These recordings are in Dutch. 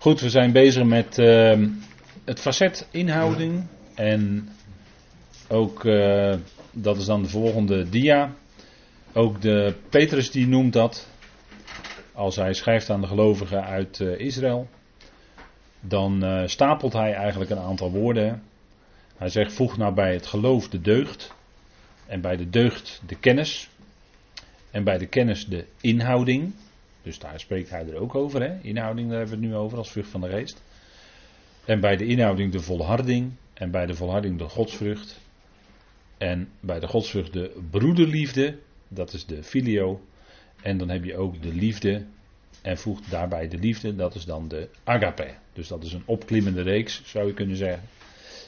Goed, we zijn bezig met ehm, het facet inhouding. En ook, eh, dat is dan de volgende dia. Ook de Petrus die noemt dat. Als hij schrijft aan de gelovigen uit eh, Israël. Dan eh, stapelt hij eigenlijk een aantal woorden. Hij zegt: voeg nou bij het geloof de deugd. En bij de deugd de kennis. En bij de kennis de inhouding. Dus daar spreekt hij er ook over. Hè? Inhouding, daar hebben we het nu over als vrucht van de geest. En bij de inhouding de volharding. En bij de volharding de godsvrucht. En bij de godsvrucht de broederliefde. Dat is de filio. En dan heb je ook de liefde. En voegt daarbij de liefde. Dat is dan de agape. Dus dat is een opklimmende reeks, zou je kunnen zeggen.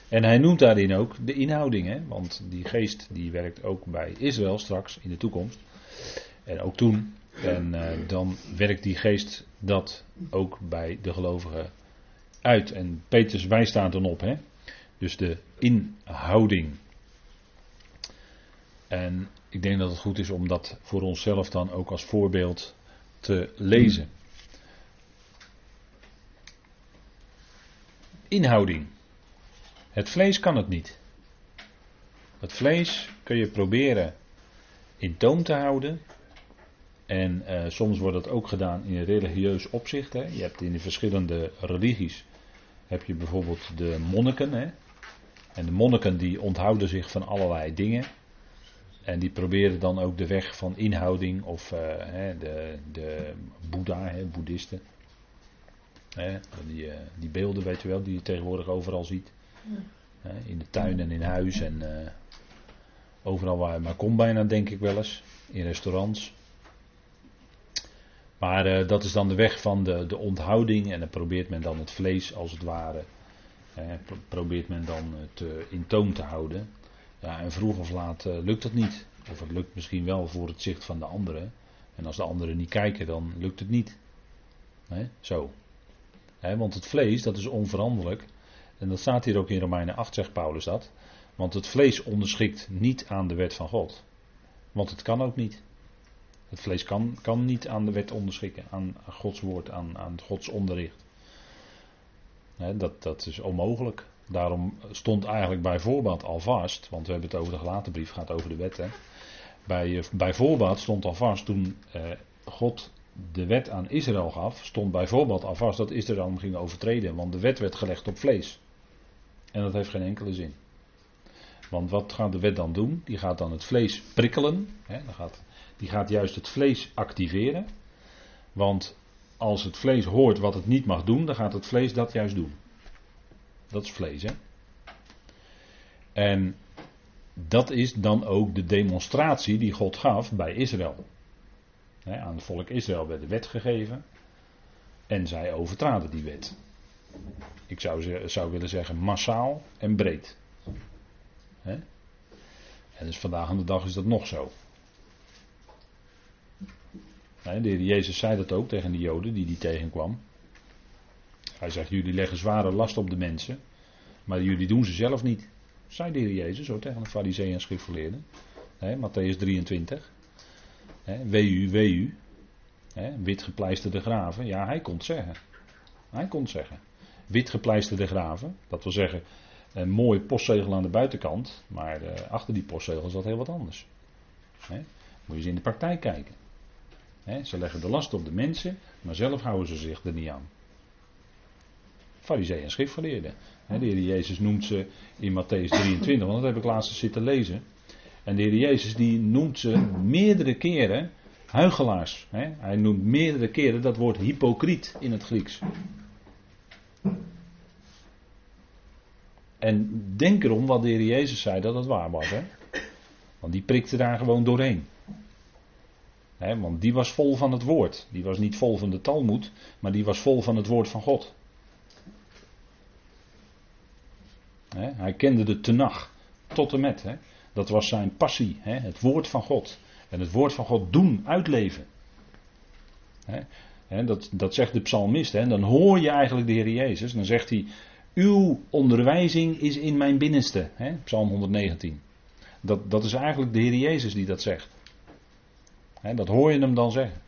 En hij noemt daarin ook de inhouding. Hè? Want die geest die werkt ook bij Israël straks in de toekomst. En ook toen. En uh, dan werkt die geest dat ook bij de gelovigen uit. En Petrus wijst dan op. Hè? Dus de inhouding. En ik denk dat het goed is om dat voor onszelf dan ook als voorbeeld te lezen. Inhouding. Het vlees kan het niet. Het vlees kun je proberen in toom te houden. En uh, soms wordt dat ook gedaan in religieus opzicht. Hè. Je hebt in de verschillende religies heb je bijvoorbeeld de monniken. Hè. En de monniken die onthouden zich van allerlei dingen. En die proberen dan ook de weg van inhouding of uh, hè, de, de Boeddha, hè, boeddhisten. Hè, die, uh, die beelden, weet je wel, die je tegenwoordig overal ziet. Ja. in de tuin en in huis en overal waar je maar komt bijna, denk ik wel eens. In restaurants. Maar uh, dat is dan de weg van de, de onthouding en dan probeert men dan het vlees als het ware, eh, probeert men dan te, in toom te houden. Ja, en vroeg of laat uh, lukt dat niet. Of het lukt misschien wel voor het zicht van de anderen. En als de anderen niet kijken, dan lukt het niet. Zo. Want het vlees, dat is onveranderlijk. En dat staat hier ook in Romeinen 8, zegt Paulus dat. Want het vlees onderschikt niet aan de wet van God. Want het kan ook niet. Het vlees kan, kan niet aan de wet onderschikken, aan Gods woord, aan, aan Gods onderricht. dat, dat is onmogelijk. Daarom stond eigenlijk bij voorbaat al vast, want we hebben het over de gelaten brief, gaat over de wet. Hè. Bij, eh, bij voorbaat stond al vast toen eh, God de wet aan Israël gaf, stond bij voorbaat al vast dat Israël hem ging overtreden, want de wet werd gelegd op vlees. En dat heeft geen enkele zin. Want wat gaat de wet dan doen? Die gaat dan het vlees prikkelen. Dan gaat die gaat juist het vlees activeren. Want als het vlees hoort wat het niet mag doen, dan gaat het vlees dat juist doen. Dat is vlees, hè? En dat is dan ook de demonstratie die God gaf bij Israël. aan het volk Israël werd de wet gegeven. En zij overtraden die wet. Ik zou, zou willen zeggen massaal en breed. En dus vandaag aan de dag is dat nog zo. De heer Jezus zei dat ook tegen de Joden die die tegenkwam. Hij zegt: Jullie leggen zware last op de mensen, maar jullie doen ze zelf niet. Zei de Heer Jezus zo tegen de Farizeeën en schriftgeleerden. Matthäus 23. He, wee u, wee u. wit gepleisterde graven. Ja, hij kon het zeggen. Hij kon het zeggen. Wit gepleisterde graven. Dat wil zeggen, een mooi postzegel aan de buitenkant. Maar uh, achter die postzegel zat heel wat anders. Moet je eens in de praktijk kijken ze leggen de last op de mensen, maar zelf houden ze zich er niet aan. Farizeeën en schriftgeleerden. de Heer Jezus noemt ze in Matthäus 23, want dat heb ik laatst zitten lezen. En de Heer Jezus die noemt ze meerdere keren huigelaars. Hij noemt meerdere keren dat woord hypocriet in het Grieks. En denk erom wat de Heer Jezus zei dat het waar was. Want die prikte daar gewoon doorheen want die was vol van het woord. Die was niet vol van de Talmud, maar die was vol van het woord van God. hij kende de tenag tot en met. Dat was zijn passie, het woord van God. En het woord van God doen, uitleven. dat, dat zegt de psalmist. Dan hoor je eigenlijk de Heer Jezus. Dan zegt hij, uw onderwijzing is in mijn binnenste. Psalm 119. Dat, dat is eigenlijk de Heer Jezus die dat zegt dat hoor je hem dan zeggen.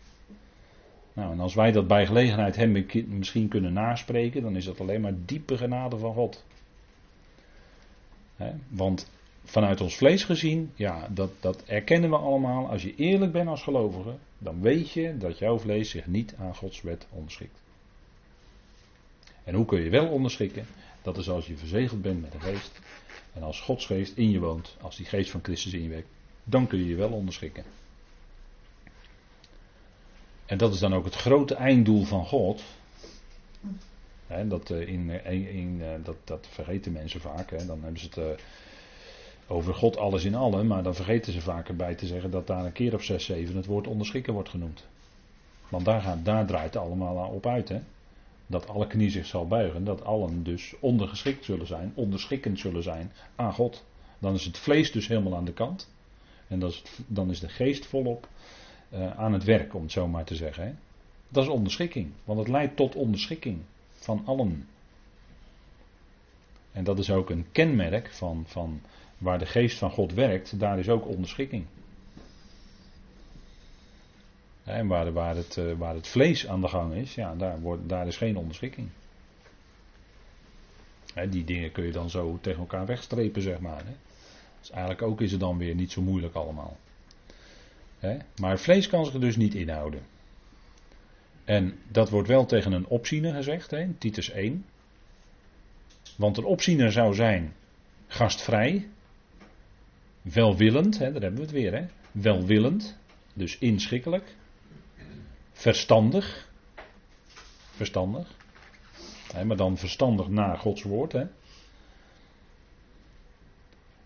Nou, en als wij dat bij gelegenheid hem misschien kunnen naspreken, dan is dat alleen maar diepe genade van God. want vanuit ons vlees gezien, ja, dat, dat erkennen we allemaal. Als je eerlijk bent als gelovige, dan weet je dat jouw vlees zich niet aan Gods wet onderschikt. En hoe kun je wel onderschikken? Dat is als je verzegeld bent met de geest. En als Gods geest in je woont, als die geest van Christus in je werkt, dan kun je je wel onderschikken. En dat is dan ook het grote einddoel van God. dat, eh, in, eh, in, eh, dat, dat vergeten mensen vaak. Dan hebben ze het over God alles in allen. Maar dan vergeten ze vaak erbij te zeggen dat daar een keer op 6, 7 het woord onderschikken wordt genoemd. Want daar, gaat, daar draait het allemaal op uit. Hè? Dat alle knie zich zal buigen. Dat allen dus ondergeschikt zullen zijn. Onderschikkend zullen zijn aan God. Dan is het vlees dus helemaal aan de kant. En dat dan is de geest volop aan het werk, om het zo maar te zeggen. Hè. Dat is onderschikking, want het leidt tot onderschikking van allen. En dat is ook een kenmerk van, van waar de geest van God werkt, daar is ook onderschikking. En waar, waar, het, uh, waar het vlees aan de gang is, ja, daar, wordt, daar is geen onderschikking. Die dingen kun je dan zo tegen elkaar wegstrepen, zeg maar. Dus eigenlijk ook is het dan weer niet zo moeilijk allemaal. Maar vlees kan zich er dus niet inhouden. En dat wordt wel tegen een opziener gezegd, in Titus 1. Want een opziener zou zijn gastvrij, welwillend, hè, daar hebben we het weer, hè, welwillend, dus inschikkelijk, verstandig, verstandig, hè, maar dan verstandig naar Gods woord, hè,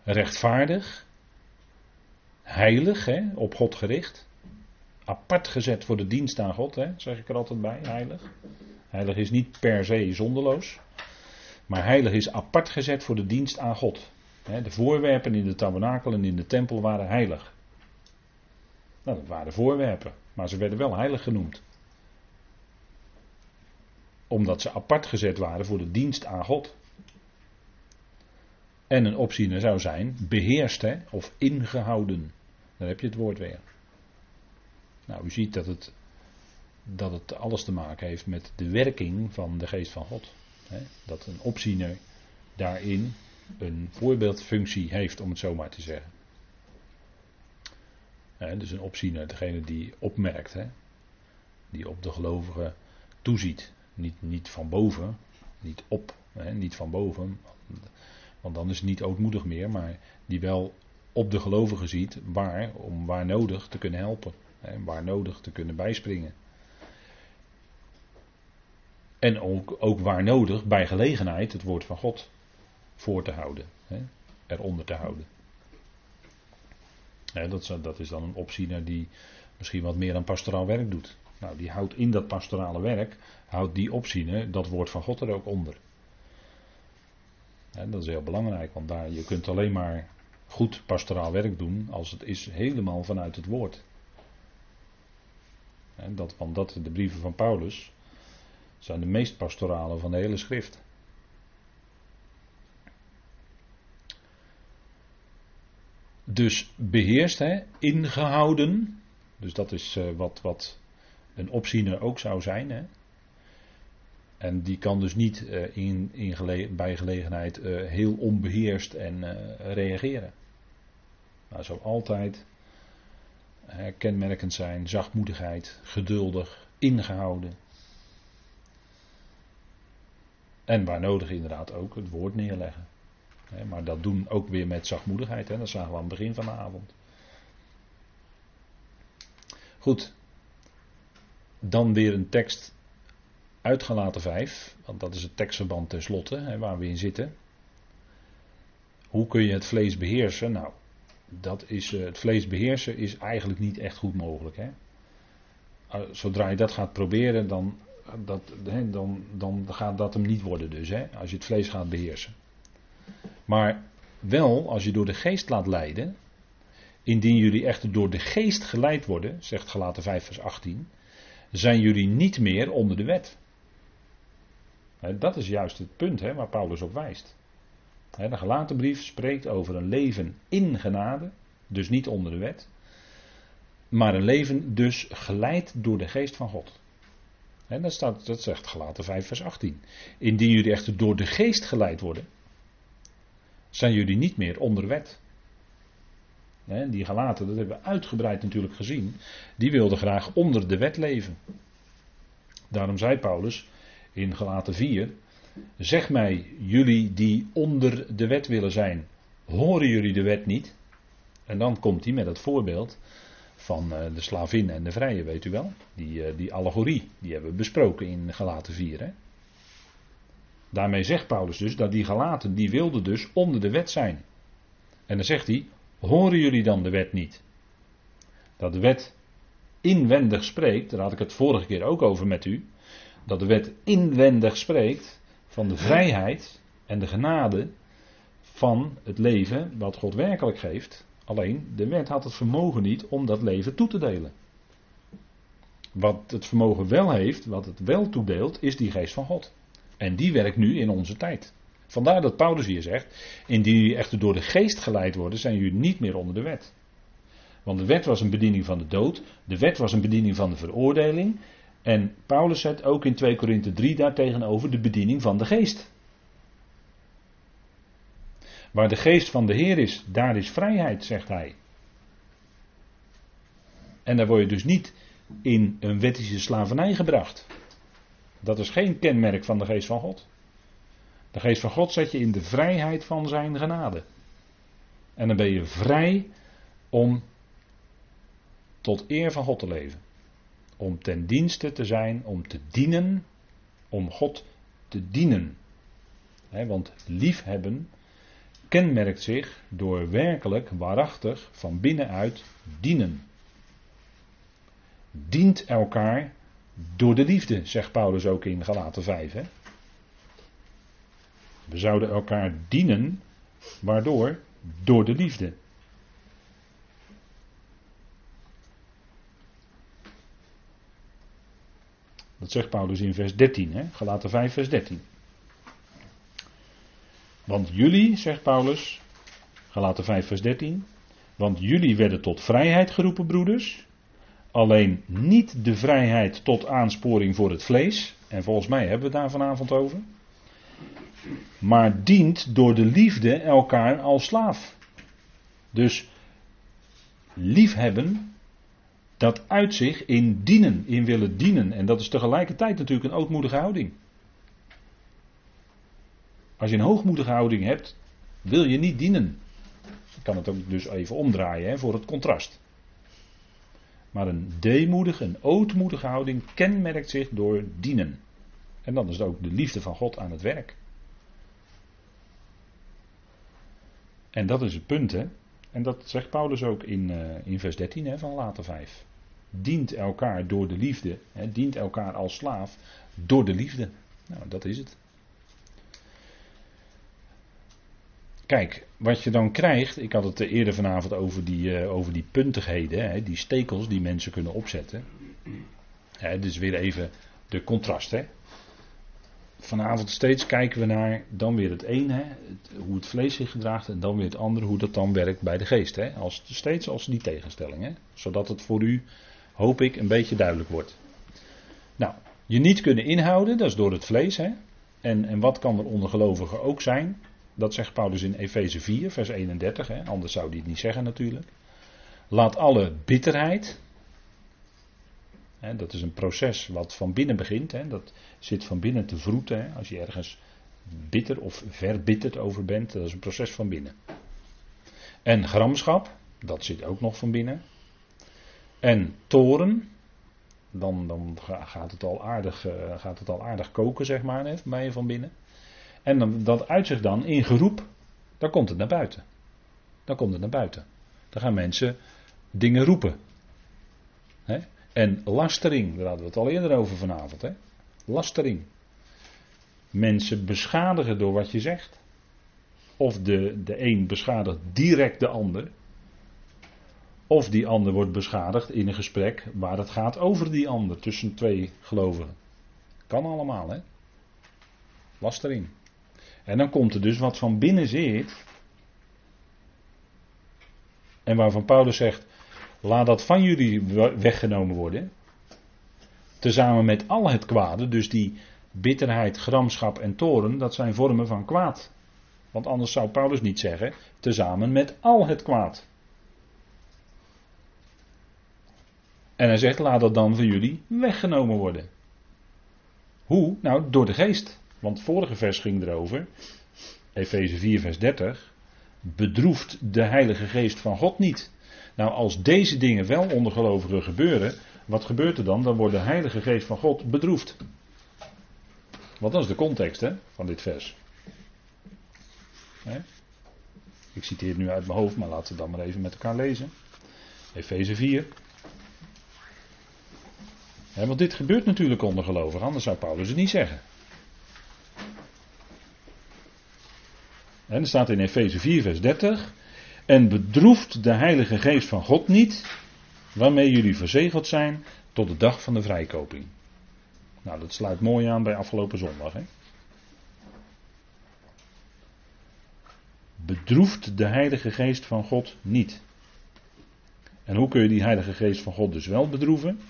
rechtvaardig, heilig, hè, op God gericht. Apart gezet voor de dienst aan God, hè, zeg ik er altijd bij, heilig. Heilig is niet per se zonderloos. Maar heilig is apart gezet voor de dienst aan God. De voorwerpen in de tabernakel en in de tempel waren heilig. Nou, dat waren voorwerpen, maar ze werden wel heilig genoemd. Omdat ze apart gezet waren voor de dienst aan God. En een opziener zou zijn beheerst hè, of ingehouden. Dan heb je het woord weer. Nou, u ziet dat het, dat het alles te maken heeft met de werking van de geest van God. Dat een opziener daarin een voorbeeldfunctie heeft, om het zo maar te zeggen. Dus een opziener, degene die opmerkt, die op de gelovigen toeziet. Niet, niet van boven, niet op, niet van boven, want dan is het niet ootmoedig meer, maar die wel op de gelovigen ziet waar, om waar nodig te kunnen helpen. Hè, waar nodig te kunnen bijspringen. En ook, ook waar nodig, bij gelegenheid, het woord van God voor te houden. Hè, eronder te houden. Dat, is, dat is dan een opziener die misschien wat meer aan pastoraal werk doet. Nou, die houdt in dat pastorale werk, houdt die opziener dat woord van God er ook onder. dat is heel belangrijk, want daar, je kunt alleen maar goed pastoraal werk doen als het is helemaal vanuit het woord. En dat, want dat, de brieven van Paulus zijn de meest pastorale van de hele schrift. Dus beheerst, hè, ingehouden. Dus dat is uh, wat, wat een opziener ook zou zijn. Hè. En die kan dus niet uh, in, in bij gelegenheid uh, heel onbeheerst en reageren. Maar zou altijd kenmerkend zijn, zachtmoedigheid, geduldig, ingehouden. En waar nodig inderdaad ook het woord neerleggen. Maar dat doen ook weer met zachtmoedigheid. Hè? Dat zagen we aan het begin van de avond. Goed. Dan weer een tekst uitgelaten 5, want dat is het tekstverband tenslotte hè, waar we in zitten. Hoe kun je het vlees beheersen? Nou, dat is, uh, het vlees beheersen is eigenlijk niet echt goed mogelijk. Hè? Uh, zodra je dat gaat proberen, dan, dat, hè, dan, dan gaat dat hem niet worden dus, hè, als je het vlees gaat beheersen. Maar wel, als je door de geest laat leiden, indien jullie echter door de geest geleid worden, zegt Galaten 5 vers 18, zijn jullie niet meer onder de wet. Dat is juist het punt hè, waar Paulus op wijst. De gelaten brief spreekt over een leven in genade, dus niet onder de wet, maar een leven dus geleid door de geest van God. En dat, staat, dat zegt gelaten 5 vers 18. Indien jullie echter door de geest geleid worden, zijn jullie niet meer onder wet. die gelaten, dat hebben we uitgebreid natuurlijk gezien, die wilden graag onder de wet leven. Daarom zei Paulus in gelaten 4, zeg mij, jullie die onder de wet willen zijn, horen jullie de wet niet? En dan komt hij met het voorbeeld van eh, de slavin en de vrije, weet u wel. Die, eh, die allegorie, die hebben we besproken in Galaten 4. Hè? Daarmee zegt Paulus dus dat die Galaten, die wilden dus onder de wet zijn. En dan zegt hij, horen jullie dan de wet niet? Dat de wet inwendig spreekt, daar had ik het vorige keer ook over met u. Dat de wet inwendig spreekt van de vrijheid en de genade van het leven wat God werkelijk geeft. Alleen de wet had het vermogen niet om dat leven toe te delen. Wat het vermogen wel heeft, wat het wel toedeelt, is die geest van God. En die werkt nu in onze tijd. Vandaar dat Paulus hier zegt: Indien jullie echter door de geest geleid worden, zijn jullie niet meer onder de wet. Want de wet was een bediening van de dood, de wet was een bediening van de veroordeling. En Paulus zet ook in 2 Korinthe 3 daartegenover de bediening van de geest. Waar de geest van de Heer is, daar is vrijheid, zegt hij. En daar word je dus niet in een wettische slavernij gebracht. Dat is geen kenmerk van de geest van God. De geest van God zet je in de vrijheid van zijn genade. En dan ben je vrij om tot eer van God te leven. Om ten dienste te zijn, om te dienen, om God te dienen. want liefhebben kenmerkt zich door werkelijk, waarachtig, van binnenuit dienen. Dient elkaar door de liefde, zegt Paulus ook in Galaten 5. Hè? We zouden elkaar dienen, waardoor? Door de liefde. Dat zegt Paulus in vers 13, hè? Galaten 5, vers 13. Want jullie, zegt Paulus, Galaten 5, vers 13. Want jullie werden tot vrijheid geroepen, broeders. Alleen niet de vrijheid tot aansporing voor het vlees. En volgens mij hebben we het daar vanavond over. Maar dient door de liefde elkaar als slaaf. Dus liefhebben, dat uit zich in dienen, in willen dienen. En dat is tegelijkertijd natuurlijk een ootmoedige houding. Als je een hoogmoedige houding hebt, wil je niet dienen. Ik kan het ook dus even omdraaien hè, voor het contrast. Maar een deemoedige, een ootmoedige houding kenmerkt zich door dienen. En dan is het ook de liefde van God aan het werk. En dat is het punt, hè. En dat zegt Paulus ook in, uh, in vers 13 hè, van later 5. Dient elkaar door de liefde. Hè, dient elkaar als slaaf door de liefde. Nou, dat is het. Kijk, wat je dan krijgt, ik had het eerder vanavond over die, uh, over die puntigheden, hè, die stekels die mensen kunnen opzetten. Hè, dus weer even de contrast. Hè. Vanavond steeds kijken we naar dan weer het een, hè, hoe het vlees zich gedraagt, en dan weer het andere, hoe dat dan werkt bij de geest. Hè. Als, steeds als die tegenstelling, hè, zodat het voor u, hoop ik, een beetje duidelijk wordt. Nou, je niet kunnen inhouden, dat is door het vlees. Hè. En, en wat kan er onder gelovigen ook zijn? Dat zegt Paulus in Efeze 4, vers 31. Hè? Anders zou hij het niet zeggen natuurlijk. Laat alle bitterheid. Dat is een proces wat van binnen begint. Dat zit van binnen te vroeten. Als je ergens bitter of verbitterd over bent. Dat is een proces van binnen. En gramschap. Dat zit ook nog van binnen. En toren. Dan, dan gaat, het al aardig, uh, gaat het al aardig koken, zeg maar, bij je van binnen. En dan, dat uit zich dan in geroep, dan komt het naar buiten. Dan komt het naar buiten. Dan gaan mensen dingen roepen. En lastering, daar hadden we het al eerder over vanavond. Hè? Lastering. Mensen beschadigen door wat je zegt. Of de, de een beschadigt direct de ander. Of die ander wordt beschadigd in een gesprek waar het gaat over die ander tussen twee gelovigen. Kan allemaal, hè? Lastering. En dan komt er dus wat van binnen zit. En waarvan Paulus zegt: laat dat van jullie weggenomen worden. Tezamen met al het kwade, dus die bitterheid, gramschap en toren, dat zijn vormen van kwaad. Want anders zou Paulus niet zeggen, tezamen met al het kwaad. En hij zegt, laat dat dan van jullie weggenomen worden. Hoe? Nou, door de geest. Want het vorige vers ging erover, Efeze 4, vers 30. Bedroeft de Heilige Geest van God niet. Nou, als deze dingen wel onder gelovigen gebeuren, wat gebeurt er dan? Dan wordt de Heilige Geest van God bedroefd. Want dat is de context hè, van dit vers. Ik citeer het nu uit mijn hoofd, maar laten we dan maar even met elkaar lezen. Efeze 4. want dit gebeurt natuurlijk onder gelovigen, anders zou Paulus het niet zeggen. En er staat in Efeze 4, vers 30. En bedroeft de Heilige Geest van God niet, waarmee jullie verzegeld zijn tot de dag van de vrijkoping. Nou, dat sluit mooi aan bij afgelopen zondag. Hè? Bedroeft de Heilige Geest van God niet. En hoe kun je die Heilige Geest van God dus wel bedroeven?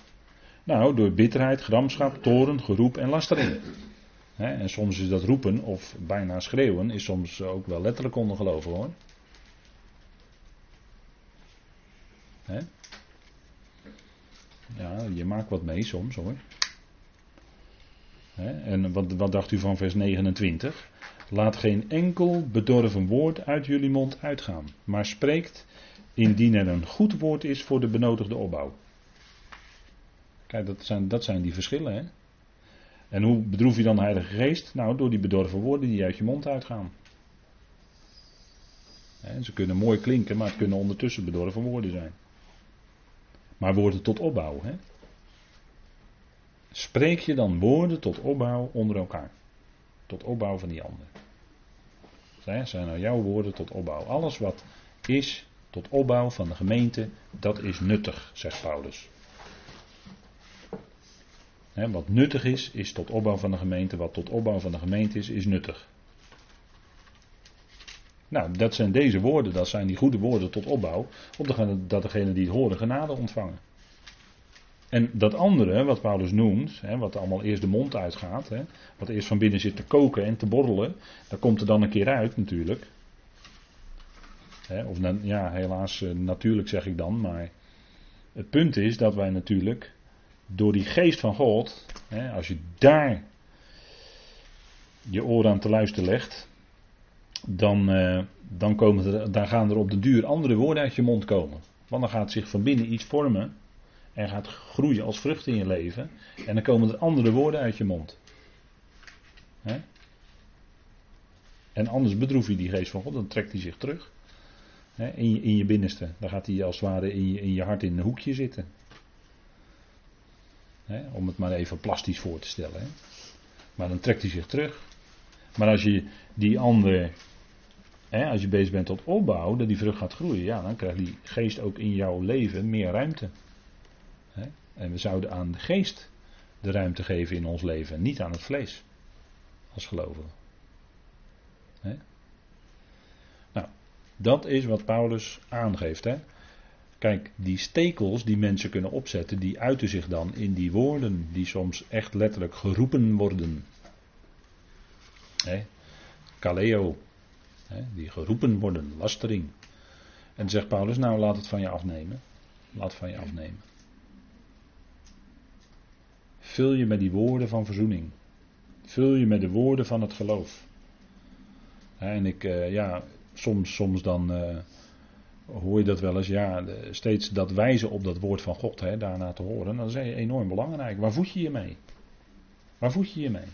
Nou, door bitterheid, gramschap, toren, geroep en lastering. en soms is dat roepen of bijna schreeuwen, is soms ook wel letterlijk ondergeloven hoor. Ja, je maakt wat mee soms hoor. En wat, wat dacht u van vers 29? Laat geen enkel bedorven woord uit jullie mond uitgaan, maar spreekt indien er een goed woord is voor de benodigde opbouw. Kijk, dat zijn, dat zijn die verschillen. Hè? En hoe bedroef je dan de Heilige Geest? Nou, door die bedorven woorden die uit je mond uitgaan. ze kunnen mooi klinken, maar het kunnen ondertussen bedorven woorden zijn. Maar woorden tot opbouw. Hè? Spreek je dan woorden tot opbouw onder elkaar. Tot opbouw van die ander. Zijn nou jouw woorden tot opbouw. Alles wat is tot opbouw van de gemeente, dat is nuttig, zegt Paulus. wat nuttig is, is tot opbouw van de gemeente. Wat tot opbouw van de gemeente is, is nuttig. Nou, dat zijn deze woorden, dat zijn die goede woorden tot opbouw, opdat degene die het horen genade ontvangen. En dat andere, wat Paulus noemt, hè, wat allemaal eerst de mond uitgaat, hè, wat eerst van binnen zit te koken en te borrelen, dat komt er dan een keer uit natuurlijk. Hè, of ja, helaas eh, natuurlijk zeg ik dan, maar het punt is dat wij natuurlijk door die geest van God, als je daar je oren aan te luisteren legt, dan, uh, dan, komen er, dan gaan er op de duur andere woorden uit je mond komen. Want dan gaat zich van binnen iets vormen en gaat groeien als vrucht in je leven. En dan komen er andere woorden uit je mond. En anders bedroef je die geest van God, dan trekt hij zich terug. in, je, in je binnenste. Dan gaat hij als het ware in je, in je hart in een hoekje zitten. om het maar even plastisch voor te stellen. Maar dan trekt hij zich terug. Maar als je die ander, als je bezig bent tot opbouw, dat die vrucht gaat groeien, ja, dan krijgt die geest ook in jouw leven meer ruimte. En we zouden aan de geest de ruimte geven in ons leven, niet aan het vlees. Als gelovigen. Nou, dat is wat Paulus aangeeft. Hè? Kijk, die stekels die mensen kunnen opzetten, die uiten zich dan in die woorden die soms echt letterlijk geroepen worden. Kaleo, die geroepen worden, lastering. En zegt Paulus, nou laat het van je afnemen. Laat het van je afnemen. Vul je met die woorden van verzoening. Vul je met de woorden van het geloof. En ik, eh, ja, soms, soms dan uh, hoor je dat wel eens, ja, steeds dat wijzen op dat woord van God, daarna te horen, dat is enorm belangrijk. Waar voed je je mee? Waar voed je je mee?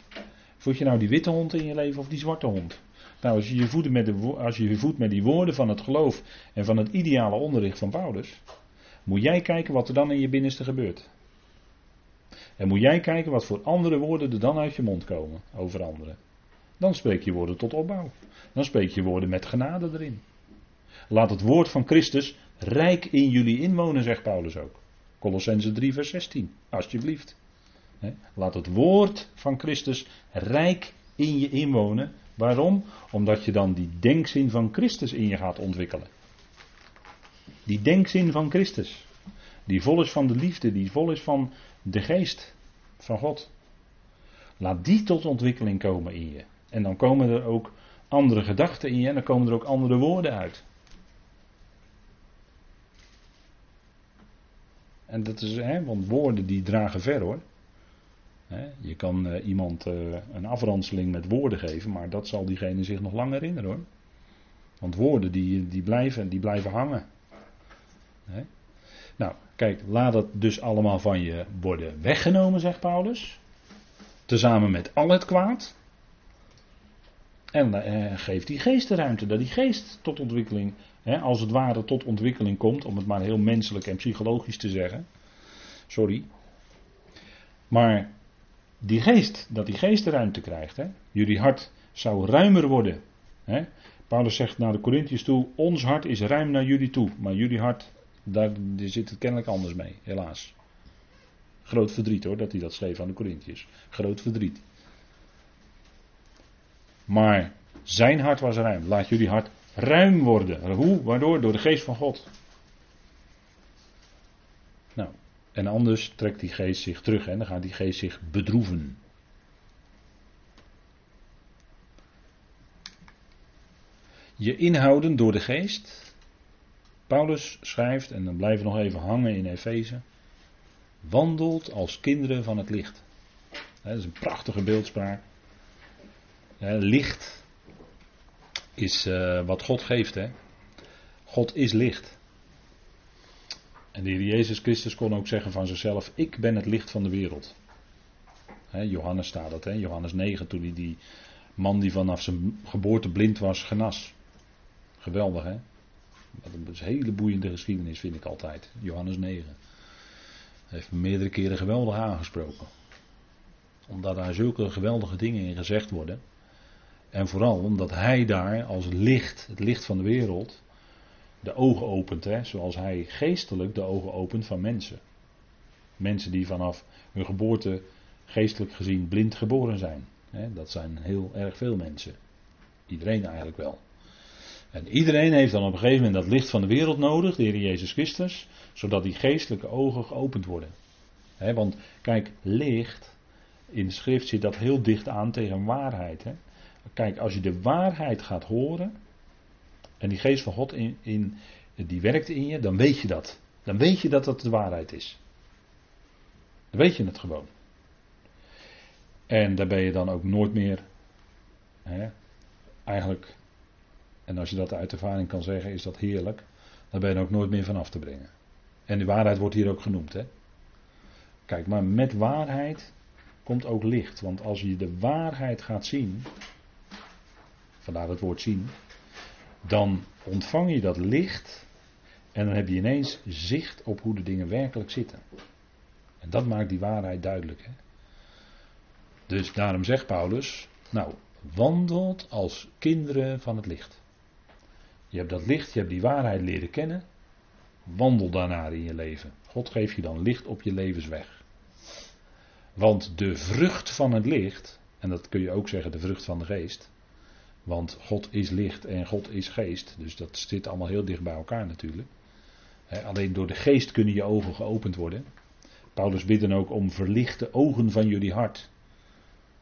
Voed je nou die witte hond in je leven of die zwarte hond? Nou, als je je voedt met, met die woorden van het geloof en van het ideale onderricht van Paulus, moet jij kijken wat er dan in je binnenste gebeurt. En moet jij kijken wat voor andere woorden er dan uit je mond komen over anderen. Dan spreek je woorden tot opbouw. Dan spreek je woorden met genade erin. Laat het woord van Christus rijk in jullie inwonen, zegt Paulus ook. Colossense 3, vers 16. Alsjeblieft. Laat het woord van Christus rijk in je inwonen. Waarom? Omdat je dan die denkzin van Christus in je gaat ontwikkelen. Die denkzin van Christus. Die vol is van de liefde, die vol is van de geest van God. Laat die tot ontwikkeling komen in je. En dan komen er ook andere gedachten in je en dan komen er ook andere woorden uit. En dat is, hè, want woorden die dragen ver hoor. Je kan uh, iemand uh, een afranseling met woorden geven, maar dat zal diegene zich nog lang herinneren hoor. Want woorden die, die, blijven, die blijven hangen. Nou, kijk, laat dat dus allemaal van je worden weggenomen, zegt Paulus. Tezamen met al het kwaad. En uh, geef die geest de ruimte, dat die geest tot ontwikkeling, als het ware tot ontwikkeling komt, om het maar heel menselijk en psychologisch te zeggen. Sorry. Maar die geest, dat die geest de ruimte krijgt. Hè. Jullie hart zou ruimer worden. Hè. Paulus zegt naar de Corinthiërs toe, ons hart is ruim naar jullie toe, maar jullie hart, daar, daar zit het kennelijk anders mee, helaas. Groot verdriet hoor, dat hij dat schreef aan de Corinthiërs. Groot verdriet. Maar zijn hart was ruim. Laat jullie hart ruim worden. Hoe? Waardoor? Door de geest van God. Nou, en anders trekt die geest zich terug en dan gaat die geest zich bedroeven. Je inhouden door de geest. Paulus schrijft, en dan blijven we nog even hangen in Efeze. Wandelt als kinderen van het licht. Dat is een prachtige beeldspraak licht is uh, wat God geeft. Hè? God is licht. En de Heer Jezus Christus kon ook zeggen van zichzelf: Ik ben het licht van de wereld. Hè, Johannes staat dat, hè? Johannes 9, toen hij die man die vanaf zijn geboorte blind was, genas. Geweldig, hè? Dat is een hele boeiende geschiedenis, vind ik altijd. Johannes 9. Hij heeft me meerdere keren geweldig aangesproken. Omdat daar zulke geweldige dingen in gezegd worden. En vooral omdat hij daar als licht, het licht van de wereld, de ogen opent. Hè, zoals hij geestelijk de ogen opent van mensen. Mensen die vanaf hun geboorte geestelijk gezien blind geboren zijn. Hè, dat zijn heel erg veel mensen. Iedereen eigenlijk wel. En iedereen heeft dan op een gegeven moment dat licht van de wereld nodig, de Heer Jezus Christus, zodat die geestelijke ogen geopend worden. want kijk, licht, in de schrift zit dat heel dicht aan tegen waarheid. Kijk, als je de waarheid gaat horen. En die geest van God in, in, die werkt in je, dan weet je dat. Dan weet je dat dat de waarheid is. Dan weet je het gewoon. En daar ben je dan ook nooit meer. Hè, eigenlijk. En als je dat uit ervaring kan zeggen, is dat heerlijk. Daar ben je ook nooit meer van af te brengen. En die waarheid wordt hier ook genoemd. Hè? Kijk, maar met waarheid komt ook licht. Want als je de waarheid gaat zien, vandaar het woord zien, dan ontvang je dat licht en dan heb je ineens zicht op hoe de dingen werkelijk zitten. En dat maakt die waarheid duidelijk. Hè? Dus daarom zegt Paulus, nou, wandelt als kinderen van het licht. Je hebt dat licht, je hebt die waarheid leren kennen. Wandel daarnaar in je leven. God geeft je dan licht op je levensweg. Want de vrucht van het licht, en dat kun je ook zeggen de vrucht van de geest, want God is licht en God is geest. Dus dat zit allemaal heel dicht bij elkaar natuurlijk. alleen door de geest kunnen je ogen geopend worden. Paulus bidt dan ook om verlichte ogen van jullie hart.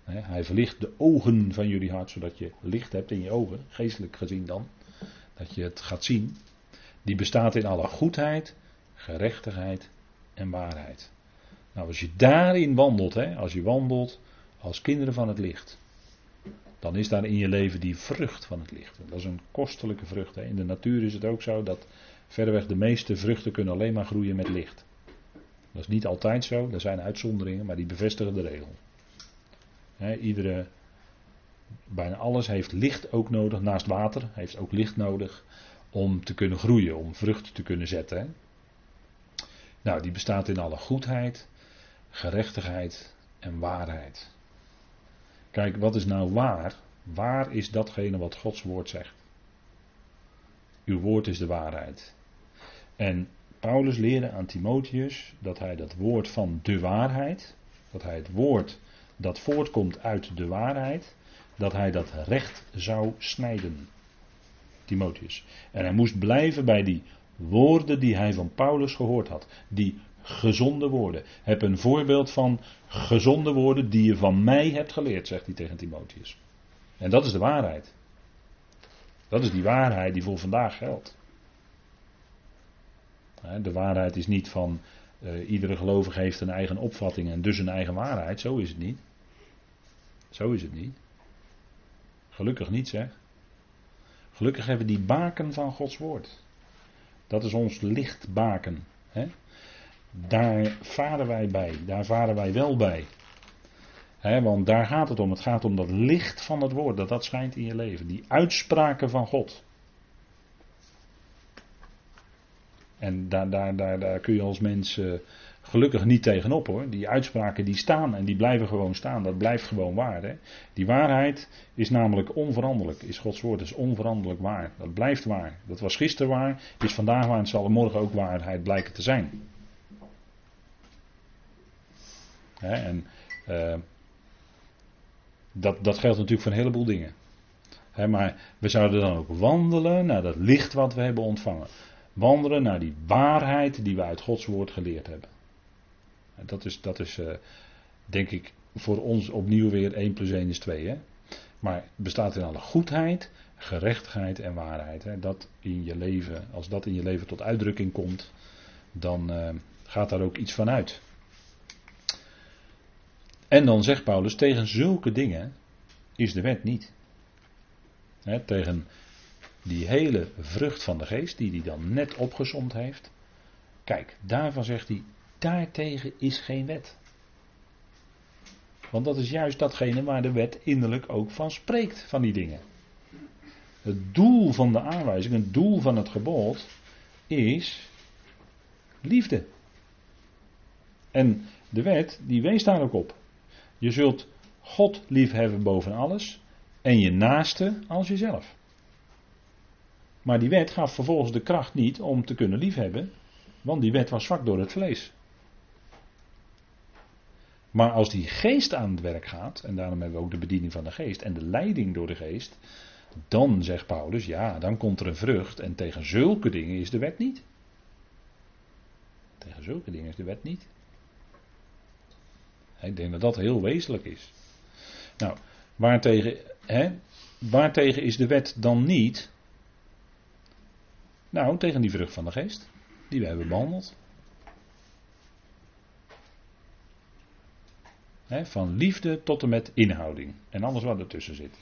hij verlicht de ogen van jullie hart, zodat je licht hebt in je ogen, geestelijk gezien dan. Dat je het gaat zien. Die bestaat in alle goedheid, gerechtigheid en waarheid. Nou, als je daarin wandelt, als je wandelt als kinderen van het licht, dan is daar in je leven die vrucht van het licht. Dat is een kostelijke vrucht. Hè. In de natuur is het ook zo dat verreweg de meeste vruchten kunnen alleen maar groeien met licht. Dat is niet altijd zo, er zijn uitzonderingen, maar die bevestigen de regel. iedere, bijna alles heeft licht ook nodig, naast water heeft ook licht nodig om te kunnen groeien, om vrucht te kunnen zetten. Nou, die bestaat in alle goedheid, gerechtigheid en waarheid. Kijk, wat is nou waar? Waar is datgene wat Gods woord zegt? Uw woord is de waarheid. En Paulus leerde aan Timotheus dat hij dat woord van de waarheid, dat hij het woord dat voortkomt uit de waarheid, dat hij dat recht zou snijden. Timotheus. En hij moest blijven bij die woorden die hij van Paulus gehoord had. Die gezonde woorden. Heb een voorbeeld van gezonde woorden die je van mij hebt geleerd, zegt hij tegen Timotheus. En dat is de waarheid. Dat is die waarheid die voor vandaag geldt. De waarheid is niet van uh, iedere gelovige heeft een eigen opvatting en dus een eigen waarheid. Zo is het niet. Zo is het niet. Gelukkig niet zeg. Gelukkig hebben we die baken van Gods woord. Dat is ons lichtbaken. Hè? Daar varen wij bij. Daar varen wij wel bij. Hè, want daar gaat het om. Het gaat om dat licht van het woord. Dat dat schijnt in je leven. Die uitspraken van God. En daar, daar, daar, daar kun je als mens uh, gelukkig niet tegenop hoor. Die uitspraken die staan en die blijven gewoon staan. Dat blijft gewoon waar. Hè? Die waarheid is namelijk onveranderlijk. Is Gods woord is onveranderlijk waar. Dat blijft waar. Dat was gisteren waar, is vandaag waar en zal morgen ook waarheid blijken te zijn. En uh, dat, dat geldt natuurlijk voor een heleboel dingen. Maar we zouden dan ook wandelen naar dat licht wat we hebben ontvangen. Wandelen naar die waarheid die we uit Gods woord geleerd hebben. Dat is, dat is uh, denk ik voor ons opnieuw weer 1 plus 1 is 2. Hè? Maar het bestaat in alle goedheid, gerechtigheid en waarheid. Hè? Dat in je leven, als dat in je leven tot uitdrukking komt, dan uh, gaat daar ook iets van uit. En dan zegt Paulus, tegen zulke dingen is de wet niet. Hè, tegen die hele vrucht van de geest, die hij dan net opgezond heeft. Kijk, daarvan zegt hij, daartegen is geen wet. Want dat is juist datgene waar de wet innerlijk ook van spreekt, van die dingen. Het doel van de aanwijzing, het doel van het gebod, is liefde. En de wet, die wees daar ook op. Je zult God liefhebben boven alles en je naaste als jezelf. Maar die wet gaf vervolgens de kracht niet om te kunnen liefhebben, want die wet was zwak door het vlees. Maar als die geest aan het werk gaat, en daarom hebben we ook de bediening van de geest en de leiding door de geest, dan zegt Paulus, ja, dan komt er een vrucht en tegen zulke dingen is de wet niet. Tegen zulke dingen is de wet niet. Ik denk dat dat heel wezenlijk is. Nou, waartegen, hè, waartegen is de wet dan niet? Nou, tegen die vrucht van de geest, die we hebben behandeld. van liefde tot en met inhouding. En alles wat ertussen zit.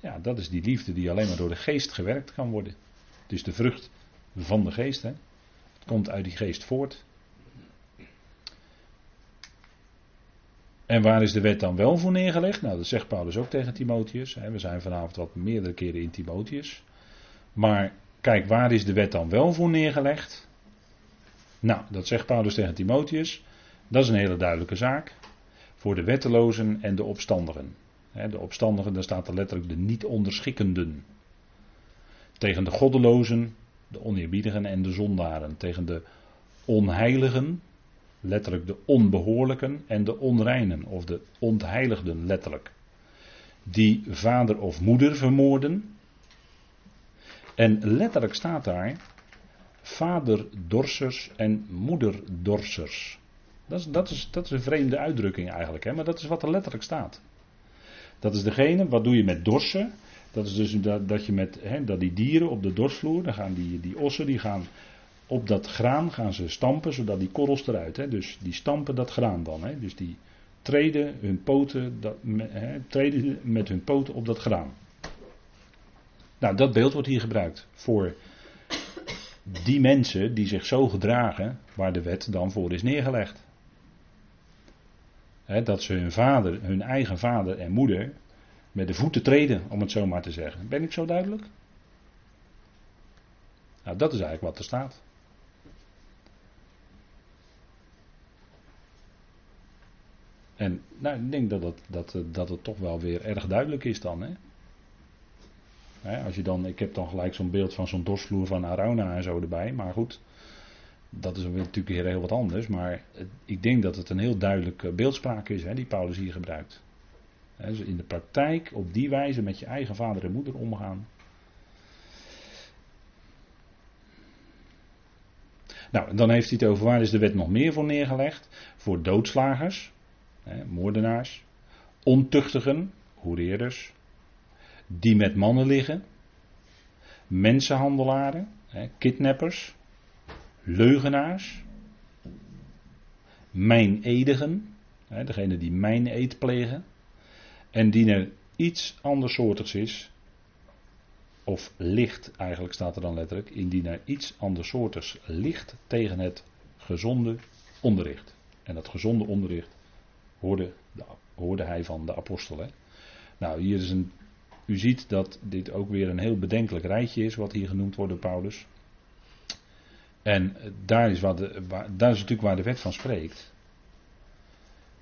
Ja, dat is die liefde die alleen maar door de geest gewerkt kan worden. Het is de vrucht van de geest. Hè? Het komt uit die geest voort. En waar is de wet dan wel voor neergelegd? Nou, dat zegt Paulus ook tegen Timotheus. We zijn vanavond wat meerdere keren in Timotheus. Maar kijk, waar is de wet dan wel voor neergelegd? Nou, dat zegt Paulus tegen Timotheus. Dat is een hele duidelijke zaak. Voor de wettelozen en de opstandigen. De opstandigen, daar staat er letterlijk de niet onderschikkenden. Tegen de goddelozen, de oneerbiedigen en de zondaren. Tegen de onheiligen, letterlijk de onbehoorlijken en de onreinen, of de ontheiligden letterlijk. Die vader of moeder vermoorden. En letterlijk staat daar vaderdorsers en moederdorsers. Dat is, dat, is, dat is een vreemde uitdrukking eigenlijk, hè? maar dat is wat er letterlijk staat. Dat is degene, wat doe je met dorsen? Dat is dus dat, dat je met hè, dat die dieren op de dorsvloer, dan gaan die, die ossen, die gaan op dat graan gaan ze stampen, zodat die korrels eruit. Hè, dus die stampen dat graan dan. Hè, dus die treden hun poten, dat, hè, treden met hun poten op dat graan. Nou, dat beeld wordt hier gebruikt voor die mensen die zich zo gedragen, waar de wet dan voor is neergelegd. dat ze hun vader, hun eigen vader en moeder, met de voeten treden, om het zo maar te zeggen. Ben ik zo duidelijk? Nou, dat is eigenlijk wat er staat. En nou, ik denk dat het, dat, dat het toch wel weer erg duidelijk is dan. Hè? als je dan, ik heb dan gelijk zo'n beeld van zo'n dorsvloer van Arauna en zo erbij. Maar goed, dat is natuurlijk weer heel wat anders. Maar ik denk dat het een heel duidelijke beeldspraak is hè, die Paulus hier gebruikt. dus in de praktijk op die wijze met je eigen vader en moeder omgaan. Nou, dan heeft hij het over waar is de wet nog meer voor neergelegd? Voor doodslagers, moordenaars, ontuchtigen, hoereerders, die met mannen liggen, mensenhandelaren, kidnappers, leugenaars, mijnedigen, degene die mijn plegen, en die er iets andersoortigs is, of licht eigenlijk staat er dan letterlijk, indien er iets andersoortigs ligt tegen het gezonde onderricht. En dat gezonde onderricht hoorde, hij van de apostelen. Nou, hier is een. U ziet dat dit ook weer een heel bedenkelijk rijtje is, wat hier genoemd wordt door Paulus. En daar is, wat de, daar is natuurlijk waar de wet van spreekt.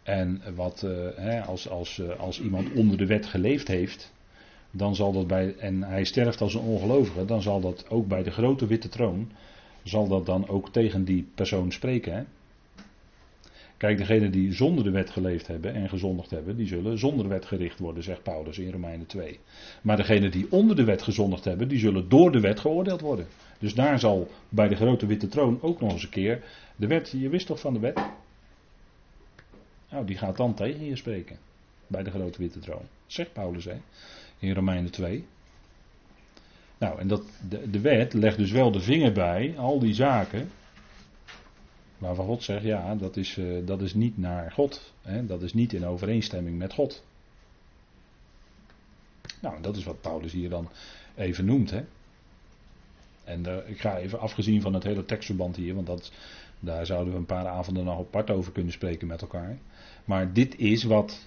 En wat, uh, hè, als, als, uh, als iemand onder de wet geleefd heeft, dan zal dat bij, en hij sterft als een ongelovige, dan zal dat ook bij de grote witte troon, zal dat dan ook tegen die persoon spreken. Hè? Kijk, degenen die zonder de wet geleefd hebben en gezondigd hebben, die zullen zonder wet gericht worden, zegt Paulus in Romeinen 2. Maar degenen die onder de wet gezondigd hebben, die zullen door de wet geoordeeld worden. Dus daar zal bij de grote witte troon ook nog eens een keer de wet, je wist toch van de wet? Nou, die gaat dan tegen je spreken. Bij de grote witte troon. Zegt Paulus, hè? In Romeinen 2. Nou, en dat, de, de wet legt dus wel de vinger bij al die zaken Waarvan God zegt, ja, dat is, uh, dat is niet naar God. Hè? Dat is niet in overeenstemming met God. Nou, dat is wat Paulus hier dan even noemt. Hè? En uh, ik ga even afgezien van het hele tekstverband hier, want dat, daar zouden we een paar avonden nog apart over kunnen spreken met elkaar. Maar dit is wat,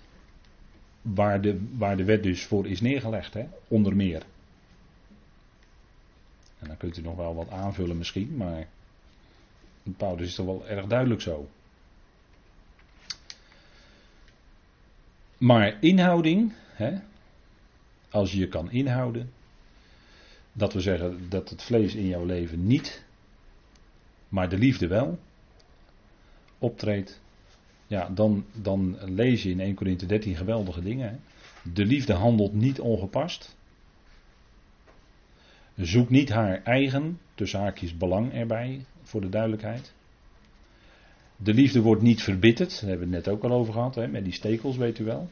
waar de, waar de wet dus voor is neergelegd, hè? onder meer. En dan kunt u nog wel wat aanvullen misschien, maar Paulus is toch wel erg duidelijk zo. Maar inhouding, hè, als je je kan inhouden, dat we zeggen dat het vlees in jouw leven niet, maar de liefde wel, optreedt, ja, dan, dan lees je in 1 Corinthië 13 geweldige dingen. De liefde handelt niet ongepast. Zoek niet haar eigen, tussen haakjes belang erbij, voor de duidelijkheid. De liefde wordt niet verbitterd, daar hebben we het net ook al over gehad, hè, met die stekels, weet u wel.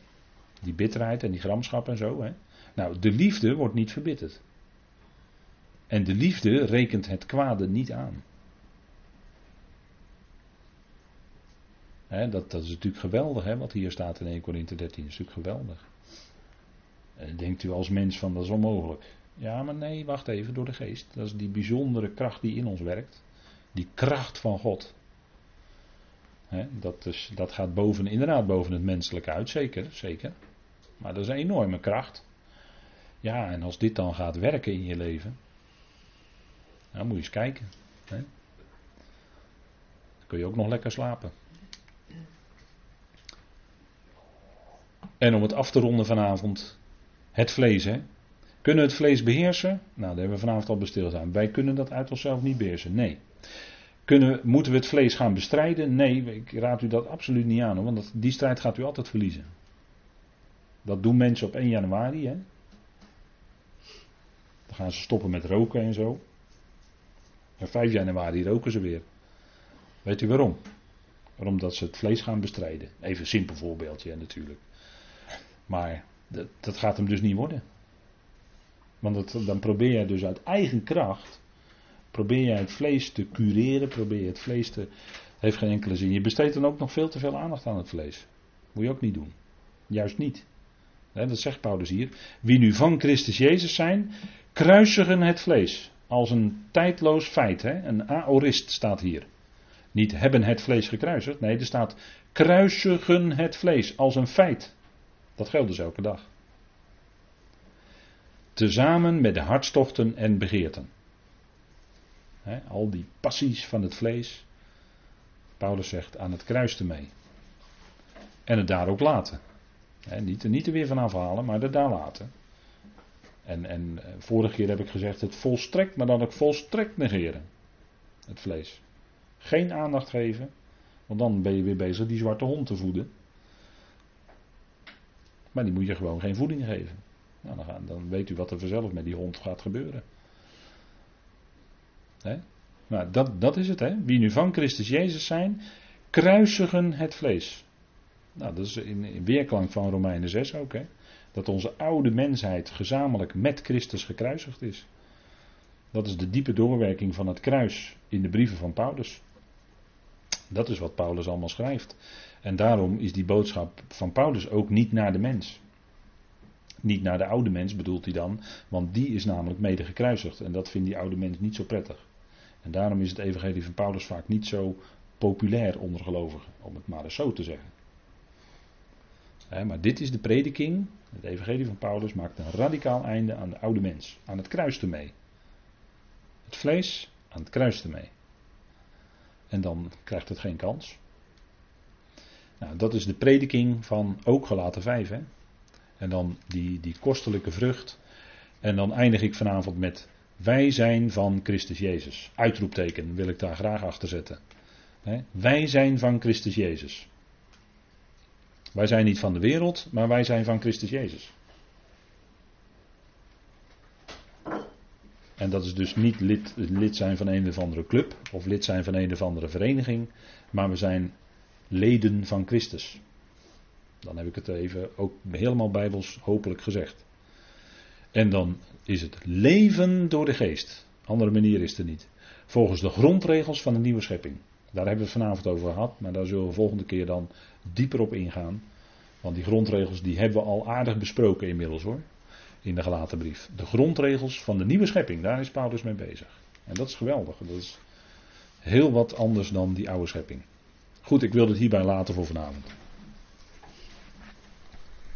Die bitterheid en die gramschap en zo. Hè. Nou, de liefde wordt niet verbitterd. En de liefde rekent het kwade niet aan. dat, dat, is natuurlijk geweldig, hè, wat hier staat in 1 Corinthië 13. Dat is natuurlijk geweldig. En denkt u als mens van dat is onmogelijk. Ja, maar nee, wacht even, door de geest. Dat is die bijzondere kracht die in ons werkt. Die kracht van God. dat, is, dat gaat boven, inderdaad boven het menselijke uit, zeker, zeker. Maar dat is een enorme kracht. Ja, en als dit dan gaat werken in je leven, dan moet je eens kijken. Dan kun je ook nog lekker slapen. En om het af te ronden vanavond, het vlees, hè. Kunnen we het vlees beheersen? Nou, daar hebben we vanavond al bestilstaan. Wij kunnen dat uit onszelf niet beheersen. Nee. Kunnen, moeten we het vlees gaan bestrijden? Nee, ik raad u dat absoluut niet aan, want die strijd gaat u altijd verliezen. Dat doen mensen op 1 januari. Hè? Dan gaan ze stoppen met roken en zo. En 5 januari roken ze weer. Weet u waarom? Waarom dat ze het vlees gaan bestrijden. Even een simpel voorbeeldje natuurlijk. Maar dat gaat hem dus niet worden. Want dan probeer je dus uit eigen kracht. Probeer je het vlees te cureren. Probeer je het vlees te. Heeft geen enkele zin. Je besteedt dan ook nog veel te veel aandacht aan het vlees. Moet je ook niet doen. Juist niet. dat zegt Paulus hier. Wie nu van Christus Jezus zijn, kruisigen het vlees. Als een tijdloos feit. Een aorist staat hier. Niet hebben het vlees gekruisigd. Nee, er staat kruisigen het vlees. Als een feit. Dat geldt dus elke dag. Tezamen met de hartstochten en begeerten. al die passies van het vlees. Paulus zegt aan het kruis ermee. En het daar ook laten. niet, niet er weer van afhalen, maar het daar laten. En, en eh, vorige keer heb ik gezegd het volstrekt, maar dan ook volstrekt negeren. Het vlees. Geen aandacht geven, want dan ben je weer bezig die zwarte hond te voeden. Maar die moet je gewoon geen voeding geven. Nou, dan, dan, weet u wat er vanzelf met die hond gaat gebeuren. Nou, dat, dat is het, hè. Wie nu van Christus Jezus zijn, kruisigen het vlees. Nou, dat is in, in weerklank van Romeinen 6 ook, hè. Dat onze oude mensheid gezamenlijk met Christus gekruisigd is. Dat is de diepe doorwerking van het kruis in de brieven van Paulus. Dat is wat Paulus allemaal schrijft. En daarom is die boodschap van Paulus ook niet naar de mens. Niet naar de oude mens bedoelt hij dan, want die is namelijk mede gekruisigd. En dat vindt die oude mens niet zo prettig. En daarom is het evangelie van Paulus vaak niet zo populair onder gelovigen, om het maar eens zo te zeggen. maar dit is de prediking. Het evangelie van Paulus maakt een radicaal einde aan de oude mens. Aan het kruis ermee. Het vlees aan het kruis ermee. En dan krijgt het geen kans. Nou, dat is de prediking van ook gelaten 5. Hè? En dan die, die kostelijke vrucht. En dan eindig ik vanavond met wij zijn van Christus Jezus. Uitroepteken wil ik daar graag achter zetten. Wij zijn van Christus Jezus. Wij zijn niet van de wereld, maar wij zijn van Christus Jezus. En dat is dus niet lid, lid zijn van een of andere club of lid zijn van een of andere vereniging, maar we zijn leden van Christus. Dan heb ik het even ook helemaal bijbels hopelijk gezegd. En dan is het leven door de geest. Andere manier is er niet. Volgens de grondregels van de nieuwe schepping. Daar hebben we het vanavond over gehad, maar daar zullen we volgende keer dan dieper op ingaan. Want die grondregels die hebben we al aardig besproken inmiddels hoor. In de gelaten brief. De grondregels van de nieuwe schepping, daar is Paulus mee bezig. En dat is geweldig. Dat is heel wat anders dan die oude schepping. Goed, ik wil het hierbij laten voor vanavond.